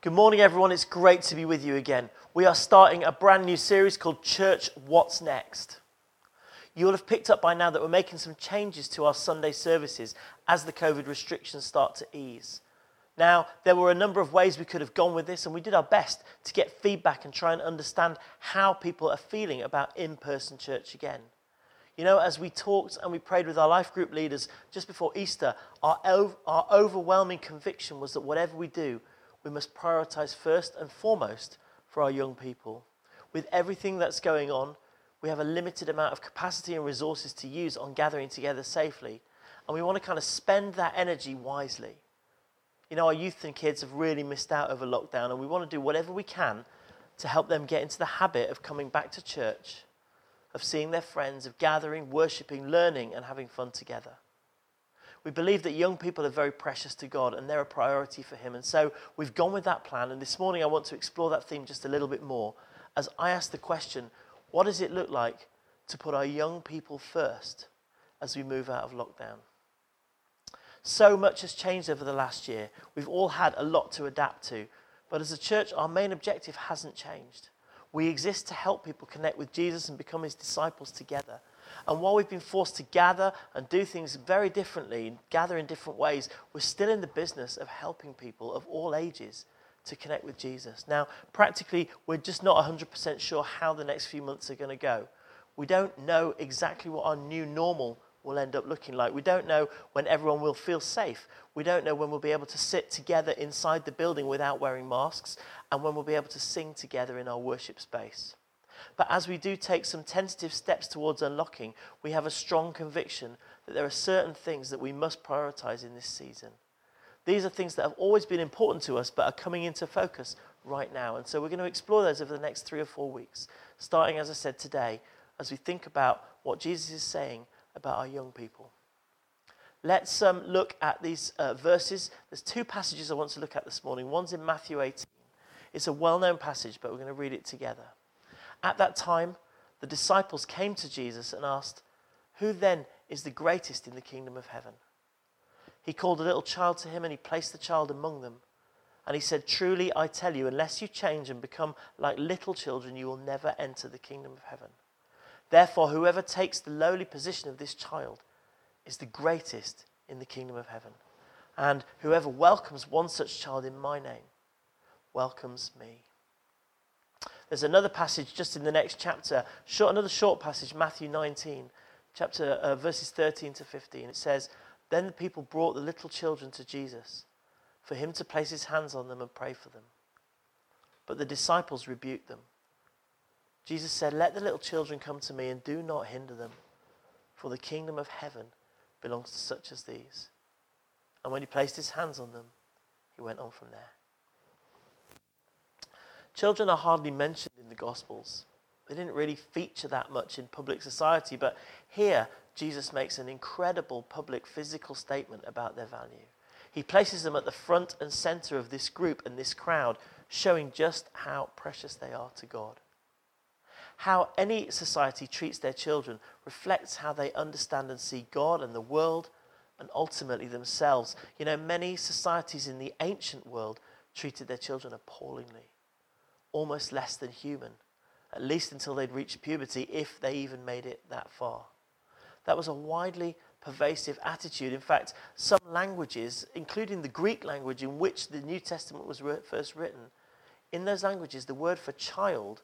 Good morning, everyone. It's great to be with you again. We are starting a brand new series called Church What's Next. You'll have picked up by now that we're making some changes to our Sunday services as the COVID restrictions start to ease. Now, there were a number of ways we could have gone with this, and we did our best to get feedback and try and understand how people are feeling about in person church again. You know, as we talked and we prayed with our life group leaders just before Easter, our, our overwhelming conviction was that whatever we do, we must prioritize first and foremost for our young people. With everything that's going on, we have a limited amount of capacity and resources to use on gathering together safely, and we want to kind of spend that energy wisely. You know, our youth and kids have really missed out over lockdown, and we want to do whatever we can to help them get into the habit of coming back to church, of seeing their friends, of gathering, worshipping, learning, and having fun together. We believe that young people are very precious to God and they're a priority for Him. And so we've gone with that plan. And this morning I want to explore that theme just a little bit more as I ask the question what does it look like to put our young people first as we move out of lockdown? So much has changed over the last year. We've all had a lot to adapt to. But as a church, our main objective hasn't changed. We exist to help people connect with Jesus and become his disciples together. And while we've been forced to gather and do things very differently, gather in different ways, we're still in the business of helping people of all ages to connect with Jesus. Now, practically, we're just not 100% sure how the next few months are going to go. We don't know exactly what our new normal will end up looking like. We don't know when everyone will feel safe. We don't know when we'll be able to sit together inside the building without wearing masks and when we'll be able to sing together in our worship space. But as we do take some tentative steps towards unlocking, we have a strong conviction that there are certain things that we must prioritize in this season. These are things that have always been important to us but are coming into focus right now. And so we're going to explore those over the next three or four weeks, starting, as I said, today, as we think about what Jesus is saying about our young people. Let's um, look at these uh, verses. There's two passages I want to look at this morning. One's in Matthew 18. It's a well known passage, but we're going to read it together. At that time, the disciples came to Jesus and asked, Who then is the greatest in the kingdom of heaven? He called a little child to him and he placed the child among them. And he said, Truly I tell you, unless you change and become like little children, you will never enter the kingdom of heaven. Therefore, whoever takes the lowly position of this child is the greatest in the kingdom of heaven. And whoever welcomes one such child in my name welcomes me. There's another passage just in the next chapter, short, another short passage, Matthew 19, chapter uh, verses 13 to 15. It says, Then the people brought the little children to Jesus for him to place his hands on them and pray for them. But the disciples rebuked them. Jesus said, Let the little children come to me and do not hinder them, for the kingdom of heaven belongs to such as these. And when he placed his hands on them, he went on from there. Children are hardly mentioned in the Gospels. They didn't really feature that much in public society, but here Jesus makes an incredible public physical statement about their value. He places them at the front and center of this group and this crowd, showing just how precious they are to God. How any society treats their children reflects how they understand and see God and the world and ultimately themselves. You know, many societies in the ancient world treated their children appallingly almost less than human, at least until they'd reached puberty, if they even made it that far. That was a widely pervasive attitude. In fact, some languages, including the Greek language in which the New Testament was first written, in those languages, the word for child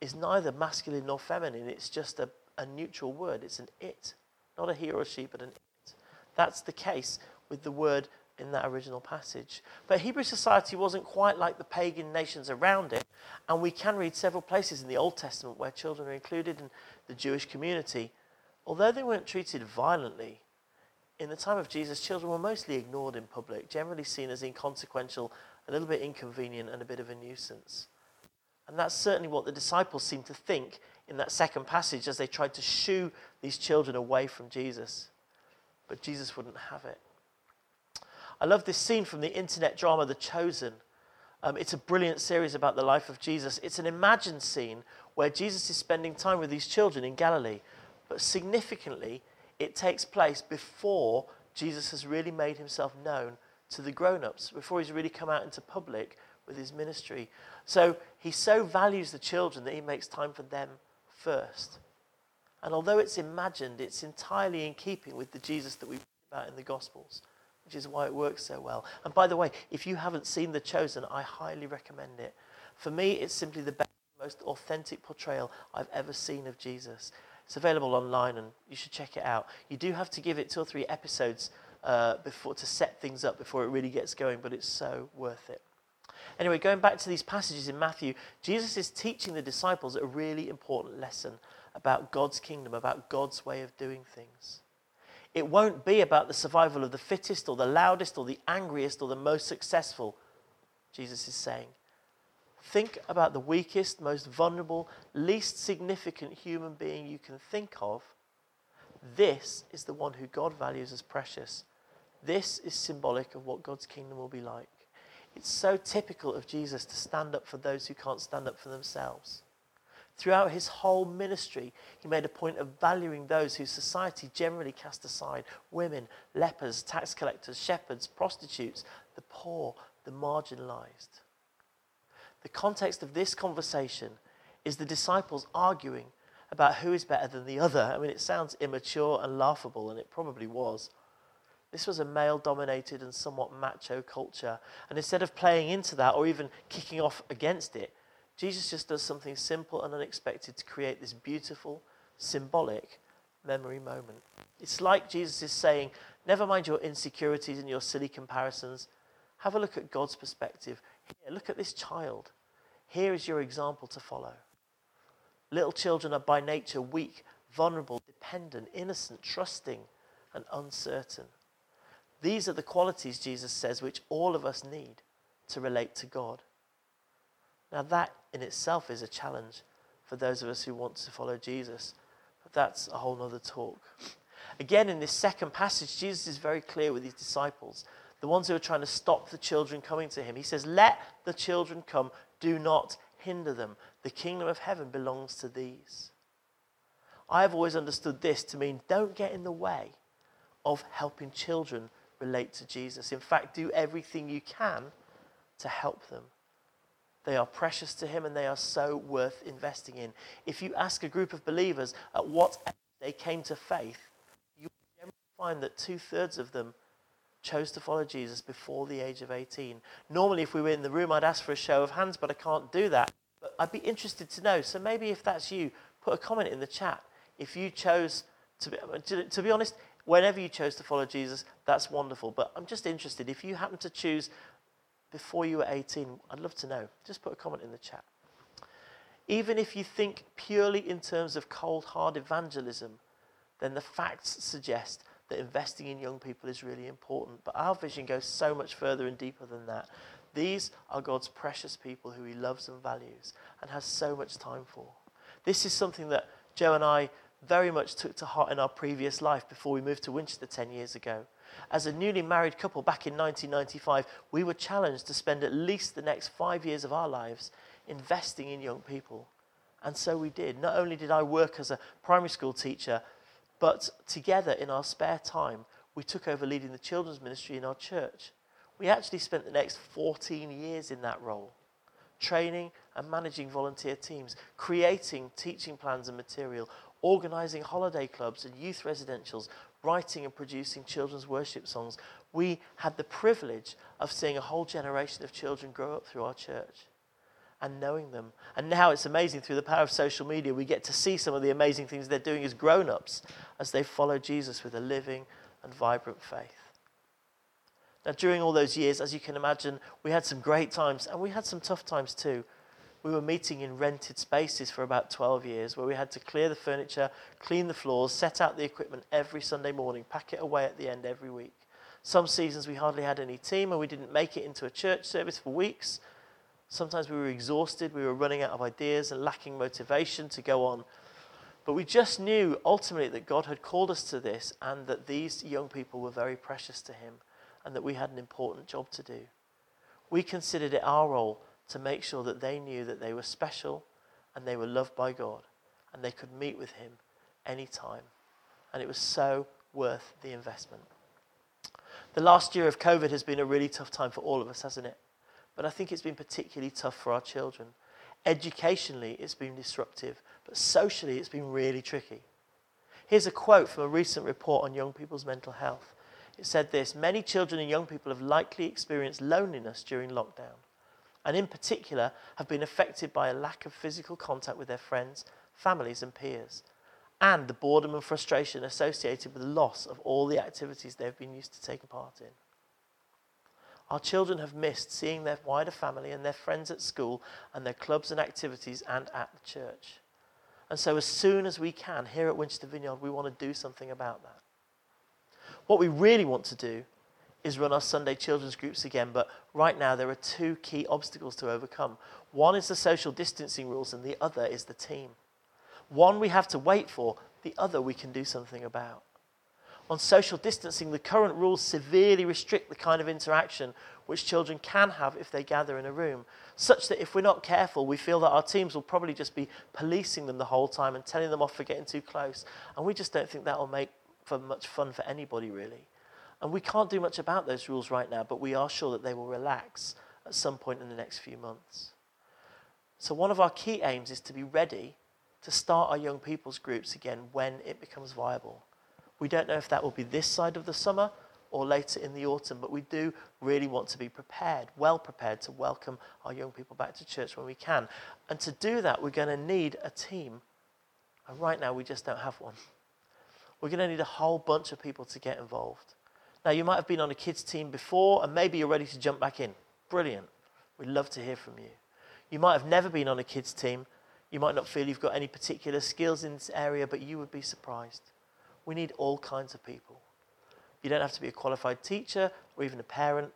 is neither masculine nor feminine. It's just a, a neutral word. It's an it, not a he or a she, but an it. That's the case with the word in that original passage. But Hebrew society wasn't quite like the pagan nations around it, and we can read several places in the Old Testament where children are included in the Jewish community. Although they weren't treated violently, in the time of Jesus, children were mostly ignored in public, generally seen as inconsequential, a little bit inconvenient, and a bit of a nuisance. And that's certainly what the disciples seem to think in that second passage as they tried to shoo these children away from Jesus. But Jesus wouldn't have it. I love this scene from the internet drama The Chosen. Um, it's a brilliant series about the life of Jesus. It's an imagined scene where Jesus is spending time with these children in Galilee. But significantly, it takes place before Jesus has really made himself known to the grown ups before he's really come out into public with his ministry. So he so values the children that he makes time for them first. And although it's imagined, it's entirely in keeping with the Jesus that we read about in the Gospels, which is why it works so well. And by the way, if you haven't seen The Chosen, I highly recommend it. For me, it's simply the best, most authentic portrayal I've ever seen of Jesus. It's available online and you should check it out. You do have to give it two or three episodes uh, before to set things up before it really gets going, but it's so worth it. Anyway, going back to these passages in Matthew, Jesus is teaching the disciples a really important lesson about God's kingdom, about God's way of doing things. It won't be about the survival of the fittest or the loudest or the angriest or the most successful, Jesus is saying. Think about the weakest, most vulnerable, least significant human being you can think of. This is the one who God values as precious. This is symbolic of what God's kingdom will be like. It's so typical of Jesus to stand up for those who can't stand up for themselves. Throughout his whole ministry, he made a point of valuing those whose society generally cast aside women, lepers, tax collectors, shepherds, prostitutes, the poor, the marginalized. The context of this conversation is the disciples arguing about who is better than the other. I mean, it sounds immature and laughable, and it probably was. This was a male dominated and somewhat macho culture. And instead of playing into that or even kicking off against it, Jesus just does something simple and unexpected to create this beautiful, symbolic memory moment. It's like Jesus is saying, Never mind your insecurities and your silly comparisons. Have a look at God's perspective. Here, look at this child. Here is your example to follow. Little children are by nature weak, vulnerable, dependent, innocent, trusting, and uncertain. These are the qualities, Jesus says, which all of us need to relate to God. Now, that in itself is a challenge for those of us who want to follow Jesus, but that's a whole other talk. Again, in this second passage, Jesus is very clear with his disciples, the ones who are trying to stop the children coming to him. He says, Let the children come, do not hinder them. The kingdom of heaven belongs to these. I have always understood this to mean don't get in the way of helping children relate to Jesus. In fact, do everything you can to help them. They are precious to Him and they are so worth investing in. If you ask a group of believers at what age they came to faith, you will find that two thirds of them chose to follow Jesus before the age of 18. Normally, if we were in the room, I'd ask for a show of hands, but I can't do that. But I'd be interested to know. So maybe if that's you, put a comment in the chat. If you chose to be, to, to be honest, whenever you chose to follow Jesus, that's wonderful. But I'm just interested. If you happen to choose before you were 18? I'd love to know. Just put a comment in the chat. Even if you think purely in terms of cold hard evangelism, then the facts suggest that investing in young people is really important. But our vision goes so much further and deeper than that. These are God's precious people who He loves and values and has so much time for. This is something that Joe and I very much took to heart in our previous life before we moved to Winchester 10 years ago. As a newly married couple back in 1995, we were challenged to spend at least the next five years of our lives investing in young people. And so we did. Not only did I work as a primary school teacher, but together in our spare time, we took over leading the children's ministry in our church. We actually spent the next 14 years in that role, training and managing volunteer teams, creating teaching plans and material, organizing holiday clubs and youth residentials, writing and producing children's worship songs, we had the privilege of seeing a whole generation of children grow up through our church and knowing them. And now it's amazing through the power of social media, we get to see some of the amazing things they're doing as grown ups as they follow Jesus with a living and vibrant faith. Now, during all those years, as you can imagine, we had some great times and we had some tough times too we were meeting in rented spaces for about 12 years where we had to clear the furniture, clean the floors, set out the equipment every Sunday morning, pack it away at the end every week. Some seasons we hardly had any team and we didn't make it into a church service for weeks. Sometimes we were exhausted, we were running out of ideas and lacking motivation to go on. But we just knew ultimately that God had called us to this and that these young people were very precious to Him and that we had an important job to do. We considered it our role to make sure that they knew that they were special and they were loved by God and they could meet with Him anytime. And it was so worth the investment. The last year of COVID has been a really tough time for all of us, hasn't it? But I think it's been particularly tough for our children. Educationally, it's been disruptive, but socially, it's been really tricky. Here's a quote from a recent report on young people's mental health. It said this Many children and young people have likely experienced loneliness during lockdown, and in particular, have been affected by a lack of physical contact with their friends, families, and peers, and the boredom and frustration associated with the loss of all the activities they've been used to taking part in. Our children have missed seeing their wider family and their friends at school and their clubs and activities and at the church. And so, as soon as we can, here at Winchester Vineyard, we want to do something about that. What we really want to do is run our Sunday children's groups again, but right now there are two key obstacles to overcome. One is the social distancing rules, and the other is the team. One we have to wait for, the other we can do something about. On social distancing, the current rules severely restrict the kind of interaction which children can have if they gather in a room, such that if we're not careful, we feel that our teams will probably just be policing them the whole time and telling them off for getting too close. And we just don't think that will make for much fun for anybody, really. And we can't do much about those rules right now, but we are sure that they will relax at some point in the next few months. So, one of our key aims is to be ready to start our young people's groups again when it becomes viable. We don't know if that will be this side of the summer or later in the autumn, but we do really want to be prepared, well prepared to welcome our young people back to church when we can. And to do that, we're going to need a team. And right now, we just don't have one. We're going to need a whole bunch of people to get involved. Now, you might have been on a kids' team before, and maybe you're ready to jump back in. Brilliant. We'd love to hear from you. You might have never been on a kids' team. You might not feel you've got any particular skills in this area, but you would be surprised. We need all kinds of people. You don't have to be a qualified teacher or even a parent.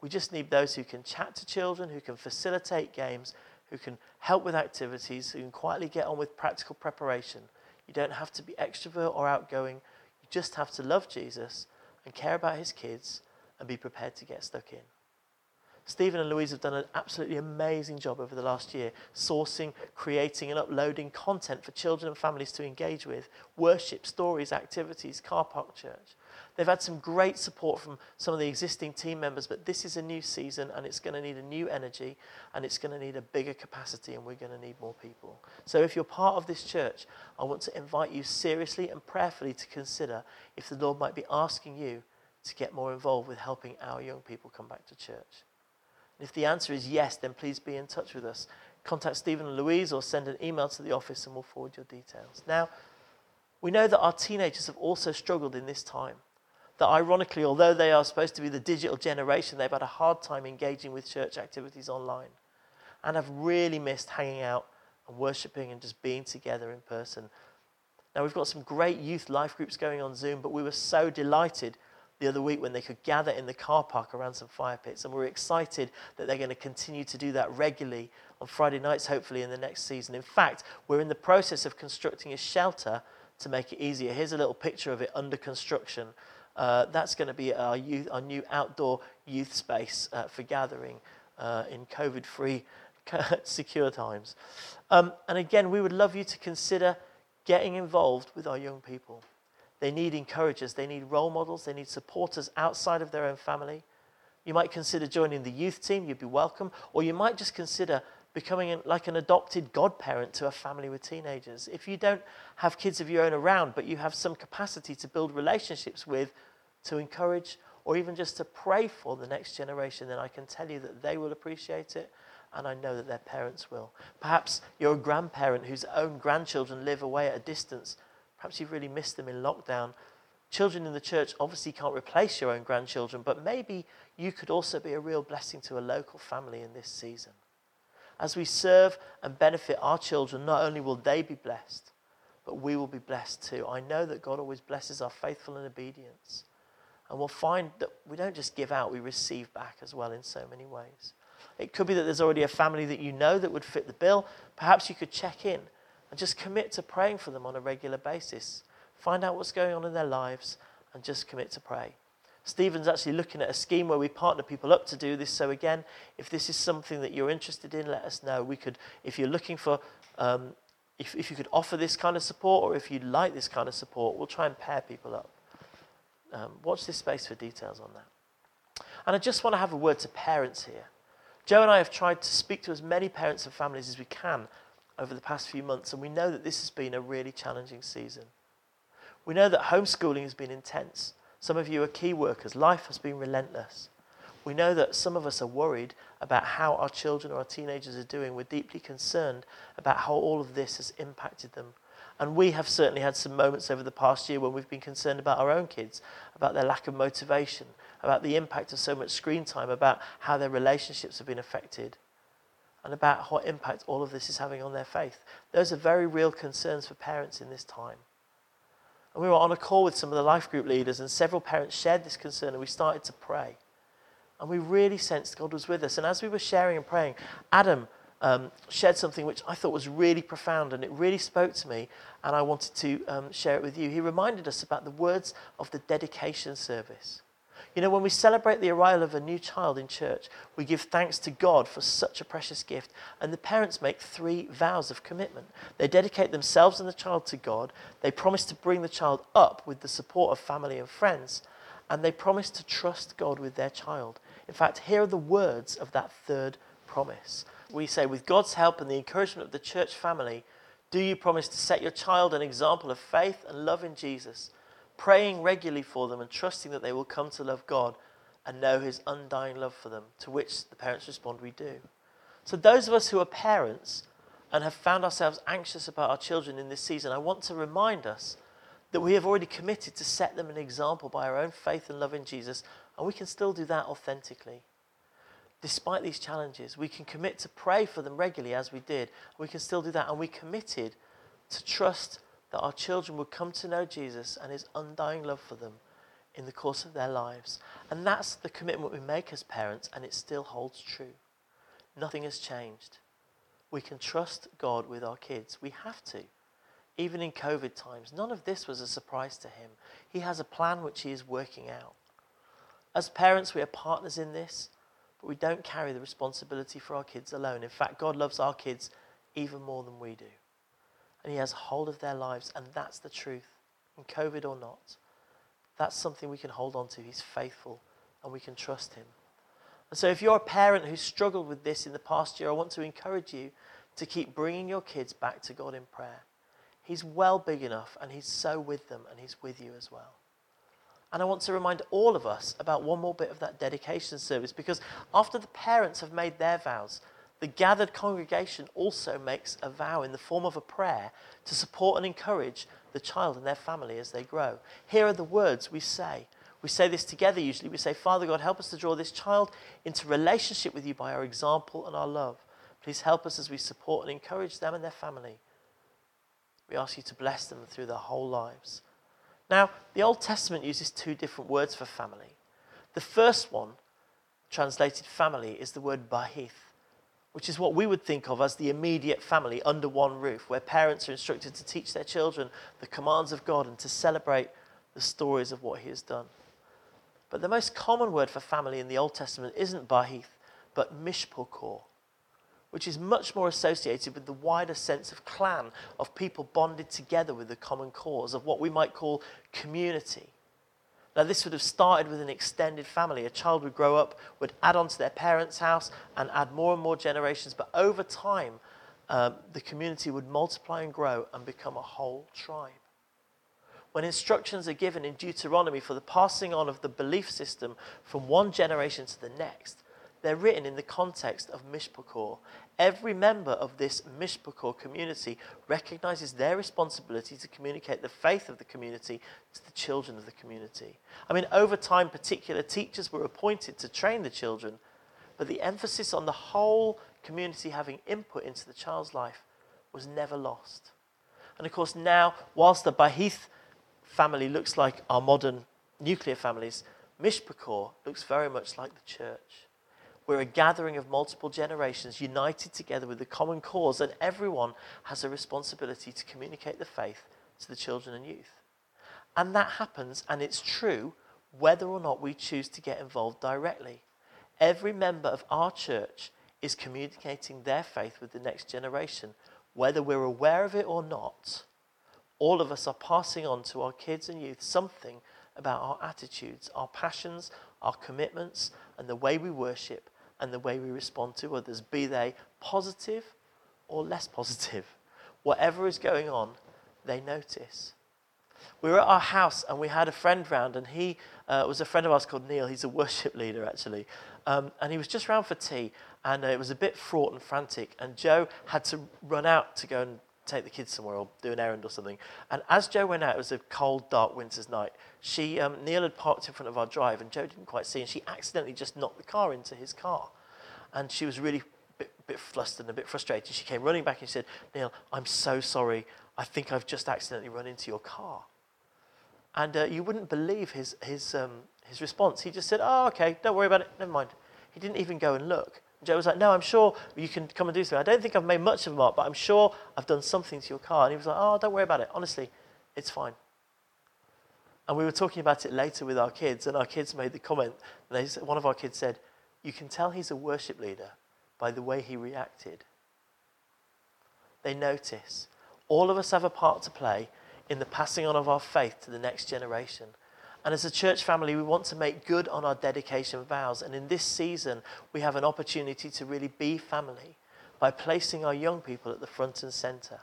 We just need those who can chat to children, who can facilitate games, who can help with activities, who can quietly get on with practical preparation. You don't have to be extrovert or outgoing. You just have to love Jesus and care about his kids and be prepared to get stuck in. Stephen and Louise have done an absolutely amazing job over the last year, sourcing, creating, and uploading content for children and families to engage with worship, stories, activities, car park church. They've had some great support from some of the existing team members, but this is a new season and it's going to need a new energy and it's going to need a bigger capacity, and we're going to need more people. So, if you're part of this church, I want to invite you seriously and prayerfully to consider if the Lord might be asking you to get more involved with helping our young people come back to church. And If the answer is yes, then please be in touch with us. Contact Stephen and Louise or send an email to the office and we'll forward your details. Now, we know that our teenagers have also struggled in this time. That ironically, although they are supposed to be the digital generation, they've had a hard time engaging with church activities online and have really missed hanging out and worshipping and just being together in person. Now, we've got some great youth life groups going on Zoom, but we were so delighted the other week when they could gather in the car park around some fire pits. And we're excited that they're going to continue to do that regularly on Friday nights, hopefully, in the next season. In fact, we're in the process of constructing a shelter to make it easier. Here's a little picture of it under construction. Uh, that's going to be our, youth, our new outdoor youth space uh, for gathering uh, in COVID free, secure times. Um, and again, we would love you to consider getting involved with our young people. They need encouragers, they need role models, they need supporters outside of their own family. You might consider joining the youth team, you'd be welcome, or you might just consider becoming like an adopted godparent to a family with teenagers. If you don't have kids of your own around, but you have some capacity to build relationships with, to encourage, or even just to pray for the next generation, then I can tell you that they will appreciate it, and I know that their parents will. Perhaps you're a grandparent whose own grandchildren live away at a distance Perhaps you've really missed them in lockdown. Children in the church obviously can't replace your own grandchildren, but maybe you could also be a real blessing to a local family in this season. As we serve and benefit our children, not only will they be blessed, but we will be blessed too. I know that God always blesses our faithful and obedience. And we'll find that we don't just give out, we receive back as well in so many ways. It could be that there's already a family that you know that would fit the bill. Perhaps you could check in and just commit to praying for them on a regular basis. Find out what's going on in their lives and just commit to pray. Stephen's actually looking at a scheme where we partner people up to do this. So again, if this is something that you're interested in, let us know. We could, if you're looking for, um, if, if you could offer this kind of support or if you'd like this kind of support, we'll try and pair people up. Um, watch this space for details on that. And I just want to have a word to parents here. Joe and I have tried to speak to as many parents and families as we can over the past few months, and we know that this has been a really challenging season. We know that homeschooling has been intense. Some of you are key workers. Life has been relentless. We know that some of us are worried about how our children or our teenagers are doing. We're deeply concerned about how all of this has impacted them. And we have certainly had some moments over the past year when we've been concerned about our own kids, about their lack of motivation, about the impact of so much screen time, about how their relationships have been affected, and about what impact all of this is having on their faith. Those are very real concerns for parents in this time. And we were on a call with some of the life group leaders, and several parents shared this concern, and we started to pray. And we really sensed God was with us. And as we were sharing and praying, Adam um, shared something which I thought was really profound and it really spoke to me, and I wanted to um, share it with you. He reminded us about the words of the dedication service. You know, when we celebrate the arrival of a new child in church, we give thanks to God for such a precious gift. And the parents make three vows of commitment. They dedicate themselves and the child to God, they promise to bring the child up with the support of family and friends, and they promise to trust God with their child. In fact, here are the words of that third promise. We say, with God's help and the encouragement of the church family, do you promise to set your child an example of faith and love in Jesus, praying regularly for them and trusting that they will come to love God and know his undying love for them? To which the parents respond, We do. So, those of us who are parents and have found ourselves anxious about our children in this season, I want to remind us that we have already committed to set them an example by our own faith and love in Jesus and we can still do that authentically. Despite these challenges, we can commit to pray for them regularly as we did. We can still do that. And we committed to trust that our children would come to know Jesus and his undying love for them in the course of their lives. And that's the commitment we make as parents, and it still holds true. Nothing has changed. We can trust God with our kids. We have to. Even in COVID times, none of this was a surprise to him. He has a plan which he is working out. As parents, we are partners in this, but we don't carry the responsibility for our kids alone. In fact, God loves our kids even more than we do. And He has hold of their lives, and that's the truth. In COVID or not, that's something we can hold on to. He's faithful, and we can trust Him. And so, if you're a parent who struggled with this in the past year, I want to encourage you to keep bringing your kids back to God in prayer. He's well big enough, and He's so with them, and He's with you as well. And I want to remind all of us about one more bit of that dedication service because after the parents have made their vows, the gathered congregation also makes a vow in the form of a prayer to support and encourage the child and their family as they grow. Here are the words we say. We say this together usually. We say, Father God, help us to draw this child into relationship with you by our example and our love. Please help us as we support and encourage them and their family. We ask you to bless them through their whole lives. Now, the Old Testament uses two different words for family. The first one, translated family, is the word bahith, which is what we would think of as the immediate family under one roof, where parents are instructed to teach their children the commands of God and to celebrate the stories of what He has done. But the most common word for family in the Old Testament isn't bahith, but mishpachah, which is much more associated with the wider sense of clan, of people bonded together with a common cause, of what we might call community. Now, this would have started with an extended family. A child would grow up, would add on to their parents' house, and add more and more generations. But over time, um, the community would multiply and grow and become a whole tribe. When instructions are given in Deuteronomy for the passing on of the belief system from one generation to the next, they're written in the context of Mishpachah. Every member of this Mishpachah community recognizes their responsibility to communicate the faith of the community to the children of the community. I mean, over time, particular teachers were appointed to train the children, but the emphasis on the whole community having input into the child's life was never lost. And of course, now, whilst the Bahith family looks like our modern nuclear families, Mishpachah looks very much like the church. We're a gathering of multiple generations united together with a common cause, and everyone has a responsibility to communicate the faith to the children and youth. And that happens, and it's true, whether or not we choose to get involved directly. Every member of our church is communicating their faith with the next generation, whether we're aware of it or not. All of us are passing on to our kids and youth something about our attitudes, our passions, our commitments, and the way we worship and the way we respond to others, be they positive or less positive. Whatever is going on, they notice. We were at our house and we had a friend round, and he uh, was a friend of ours called Neil. He's a worship leader, actually. Um, and he was just round for tea, and uh, it was a bit fraught and frantic. And Joe had to run out to go and take the kids somewhere or do an errand or something. And as Joe went out, it was a cold, dark winter's night. She, um, Neil had parked in front of our drive, and Joe didn't quite see, and she accidentally just knocked the car into his car. And she was really bit, bit flustered and a bit frustrated. She came running back and she said, Neil, I'm so sorry. I think I've just accidentally run into your car. And uh, you wouldn't believe his, his, um, his response. He just said, Oh, okay, don't worry about it, never mind. He didn't even go and look. Joe was like, No, I'm sure you can come and do something. I don't think I've made much of a mark, but I'm sure I've done something to your car. And he was like, Oh, don't worry about it. Honestly, it's fine. And we were talking about it later with our kids, and our kids made the comment. They, one of our kids said, You can tell he's a worship leader by the way he reacted. They notice. All of us have a part to play in the passing on of our faith to the next generation. And as a church family, we want to make good on our dedication vows. And in this season, we have an opportunity to really be family by placing our young people at the front and centre.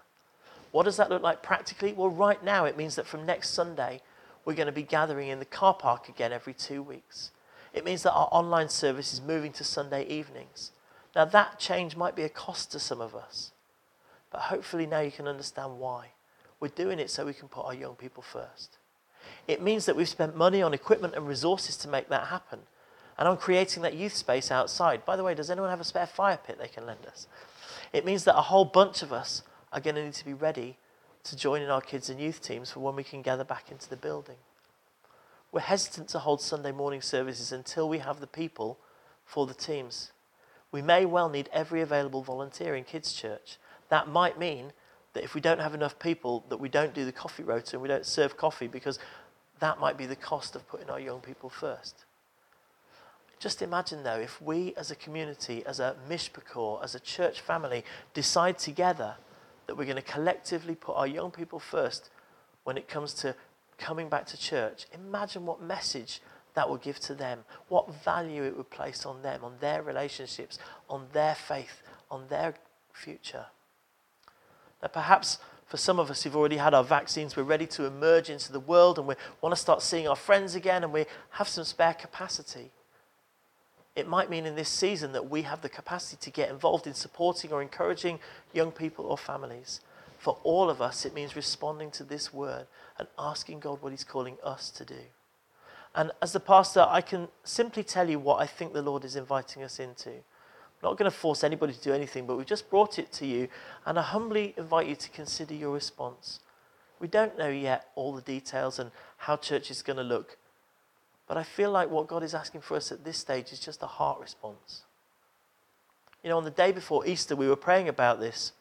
What does that look like practically? Well, right now, it means that from next Sunday, we're going to be gathering in the car park again every two weeks. It means that our online service is moving to Sunday evenings. Now, that change might be a cost to some of us, but hopefully now you can understand why. We're doing it so we can put our young people first. It means that we've spent money on equipment and resources to make that happen. And on creating that youth space outside. By the way, does anyone have a spare fire pit they can lend us? It means that a whole bunch of us are going to need to be ready to join in our kids and youth teams for when we can gather back into the building. We're hesitant to hold Sunday morning services until we have the people for the teams. We may well need every available volunteer in kids' church. That might mean that if we don't have enough people, that we don't do the coffee rota and we don't serve coffee because that might be the cost of putting our young people first. Just imagine, though, if we as a community, as a mishpachah, as a church family, decide together that we're going to collectively put our young people first when it comes to coming back to church. Imagine what message that would give to them, what value it would place on them, on their relationships, on their faith, on their future. Now, perhaps for some of us who've already had our vaccines, we're ready to emerge into the world and we want to start seeing our friends again and we have some spare capacity. It might mean in this season that we have the capacity to get involved in supporting or encouraging young people or families. For all of us, it means responding to this word and asking God what He's calling us to do. And as the pastor, I can simply tell you what I think the Lord is inviting us into I'm not going to force anybody to do anything, but we've just brought it to you, and I humbly invite you to consider your response. We don't know yet all the details and how church is going to look, but I feel like what God is asking for us at this stage is just a heart response. You know, on the day before Easter, we were praying about this.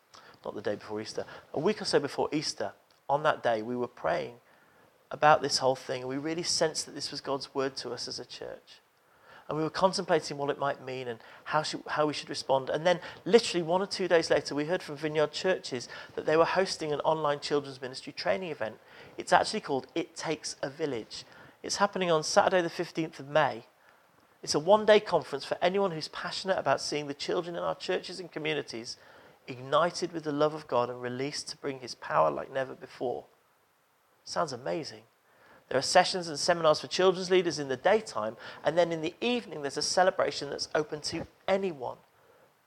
Not the day before Easter, a week or so before Easter, on that day, we were praying about this whole thing, and we really sensed that this was God's word to us as a church. And we were contemplating what it might mean and how, should, how we should respond. And then, literally, one or two days later, we heard from Vineyard Churches that they were hosting an online children's ministry training event. It's actually called It Takes a Village. It's happening on Saturday, the 15th of May. It's a one day conference for anyone who's passionate about seeing the children in our churches and communities ignited with the love of God and released to bring his power like never before. Sounds amazing. There are sessions and seminars for children's leaders in the daytime, and then in the evening, there's a celebration that's open to anyone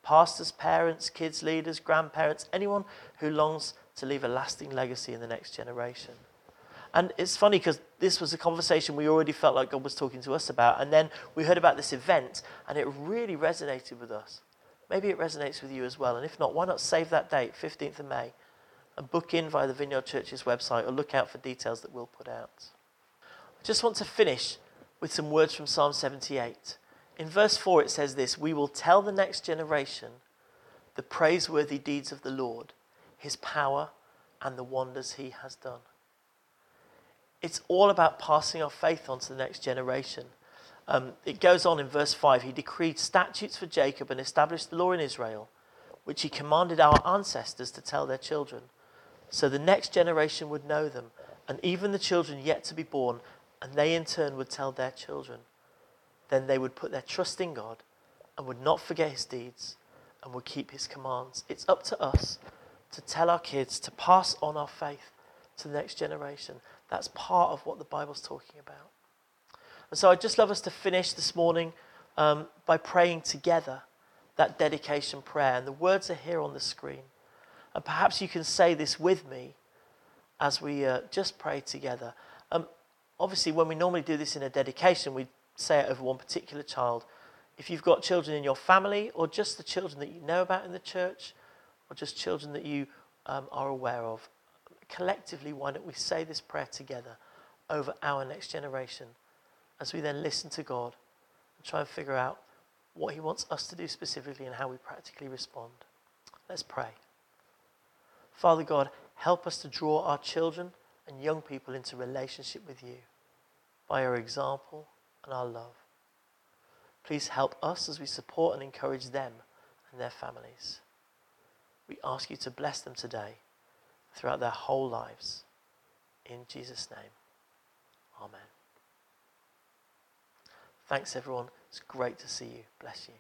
pastors, parents, kids, leaders, grandparents, anyone who longs to leave a lasting legacy in the next generation. And it's funny because this was a conversation we already felt like God was talking to us about, and then we heard about this event, and it really resonated with us. Maybe it resonates with you as well, and if not, why not save that date, 15th of May, and book in via the Vineyard Church's website or look out for details that we'll put out. I just want to finish with some words from Psalm 78. In verse 4, it says this We will tell the next generation the praiseworthy deeds of the Lord, his power, and the wonders he has done. It's all about passing our faith on to the next generation. Um, it goes on in verse 5 He decreed statutes for Jacob and established the law in Israel, which he commanded our ancestors to tell their children, so the next generation would know them, and even the children yet to be born and they in turn would tell their children, then they would put their trust in God and would not forget his deeds and would keep his commands. It's up to us to tell our kids to pass on our faith to the next generation. That's part of what the Bible's talking about. And so I'd just love us to finish this morning um, by praying together that dedication prayer. And the words are here on the screen. And perhaps you can say this with me as we uh, just pray together. Um, obviously, when we normally do this in a dedication, we say it over one particular child. If you've got children in your family, or just the children that you know about in the church, or just children that you um, are aware of, collectively, why don't we say this prayer together over our next generation as we then listen to God and try and figure out what He wants us to do specifically and how we practically respond? Let's pray. Father God, help us to draw our children and young people into relationship with you by our example and our love. Please help us as we support and encourage them and their families. We ask you to bless them today throughout their whole lives. In Jesus' name, Amen. Thanks, everyone. It's great to see you. Bless you.